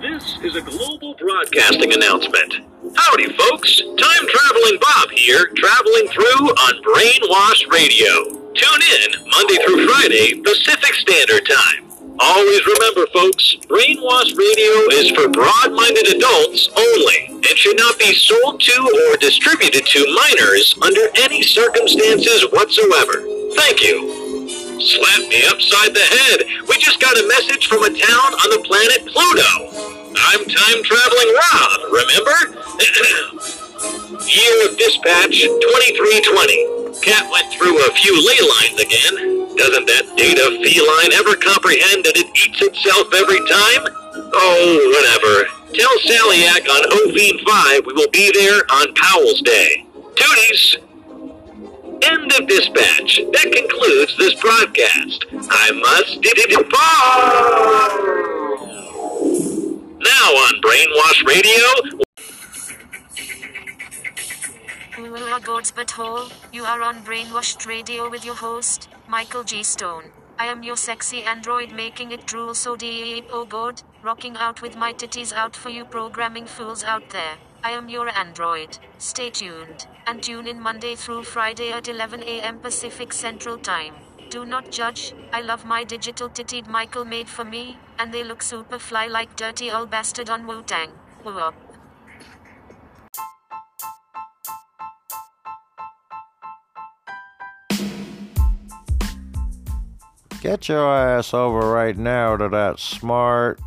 This is a global broadcasting announcement. Howdy, folks. Time traveling Bob here, traveling through on Brainwash Radio. Tune in Monday through Friday, Pacific Standard Time. Always remember, folks, Brainwash Radio is for broad minded adults only and should not be sold to or distributed to minors under any circumstances whatsoever. Thank you. Slap me upside the head. We just got a message from a town on the planet Pluto. I'm time traveling Rob, remember? Year of dispatch 2320. Cat went through a few ley lines again. Doesn't that data feline ever comprehend that it eats itself every time? Oh, whatever. Tell Sallyak on Ovine 5 we will be there on Powell's Day. Tooties! End of dispatch. That concludes this broadcast. I must depart. Brainwash Radio. But hole, you are on Brainwashed Radio with your host, Michael G. Stone. I am your sexy android making it drool so deep, oh god, rocking out with my titties out for you programming fools out there. I am your android. Stay tuned, and tune in Monday through Friday at 11 a.m. Pacific Central Time. Do not judge, I love my digital tittied Michael made for me, and they look super fly like dirty old bastard on Wu Tang. Get your ass over right now to that smart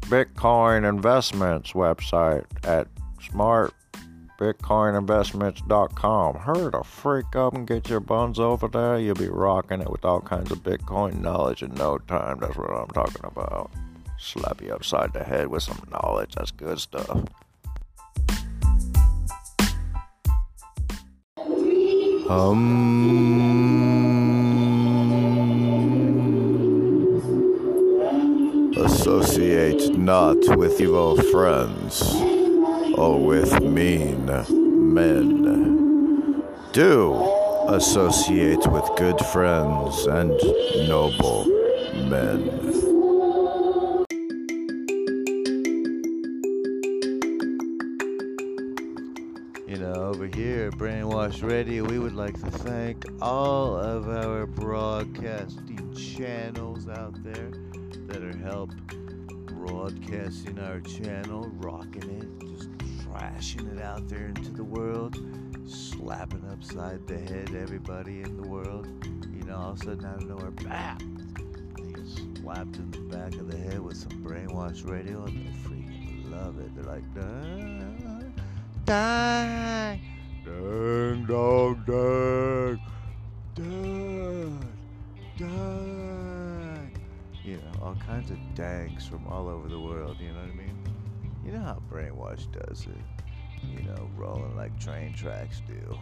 Bitcoin investments website at smartbitcoininvestments.com. Hurry the freak up and get your buns over there. You'll be rocking it with all kinds of Bitcoin knowledge in no time. That's what I'm talking about. Slap you upside the head with some knowledge. That's good stuff. Um, associate not with evil friends or with mean men. Do associate with good friends and noble men. You know, over here at Brainwash Radio, we would like to thank all of our broadcasting channels out there that are help broadcasting our channel, rocking it, just trashing it out there into the world, slapping upside the head everybody in the world. You know, all of a sudden out of nowhere, bam! They get slapped in the back of the head with some Brainwash Radio, and they freaking love it. They're like, dang, dang, dang, dang, dang, dang. You know, all kinds of dangs from all over the world, you know what I mean? You know how Brainwash does it. You know, rolling like train tracks do.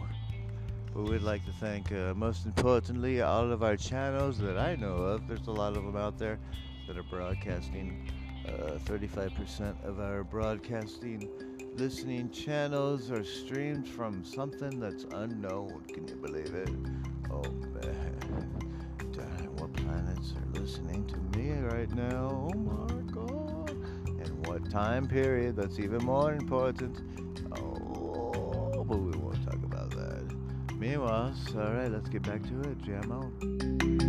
But we'd like to thank, uh, most importantly, all of our channels that I know of. There's a lot of them out there that are broadcasting. Uh, 35% of our broadcasting listening channels are streamed from something that's unknown. Can you believe it? Oh man. Damn, what planets are listening to me right now? Oh my time period? That's even more important. Oh, but we won't talk about that. Meanwhile, alright, let's get back to it. Jam on.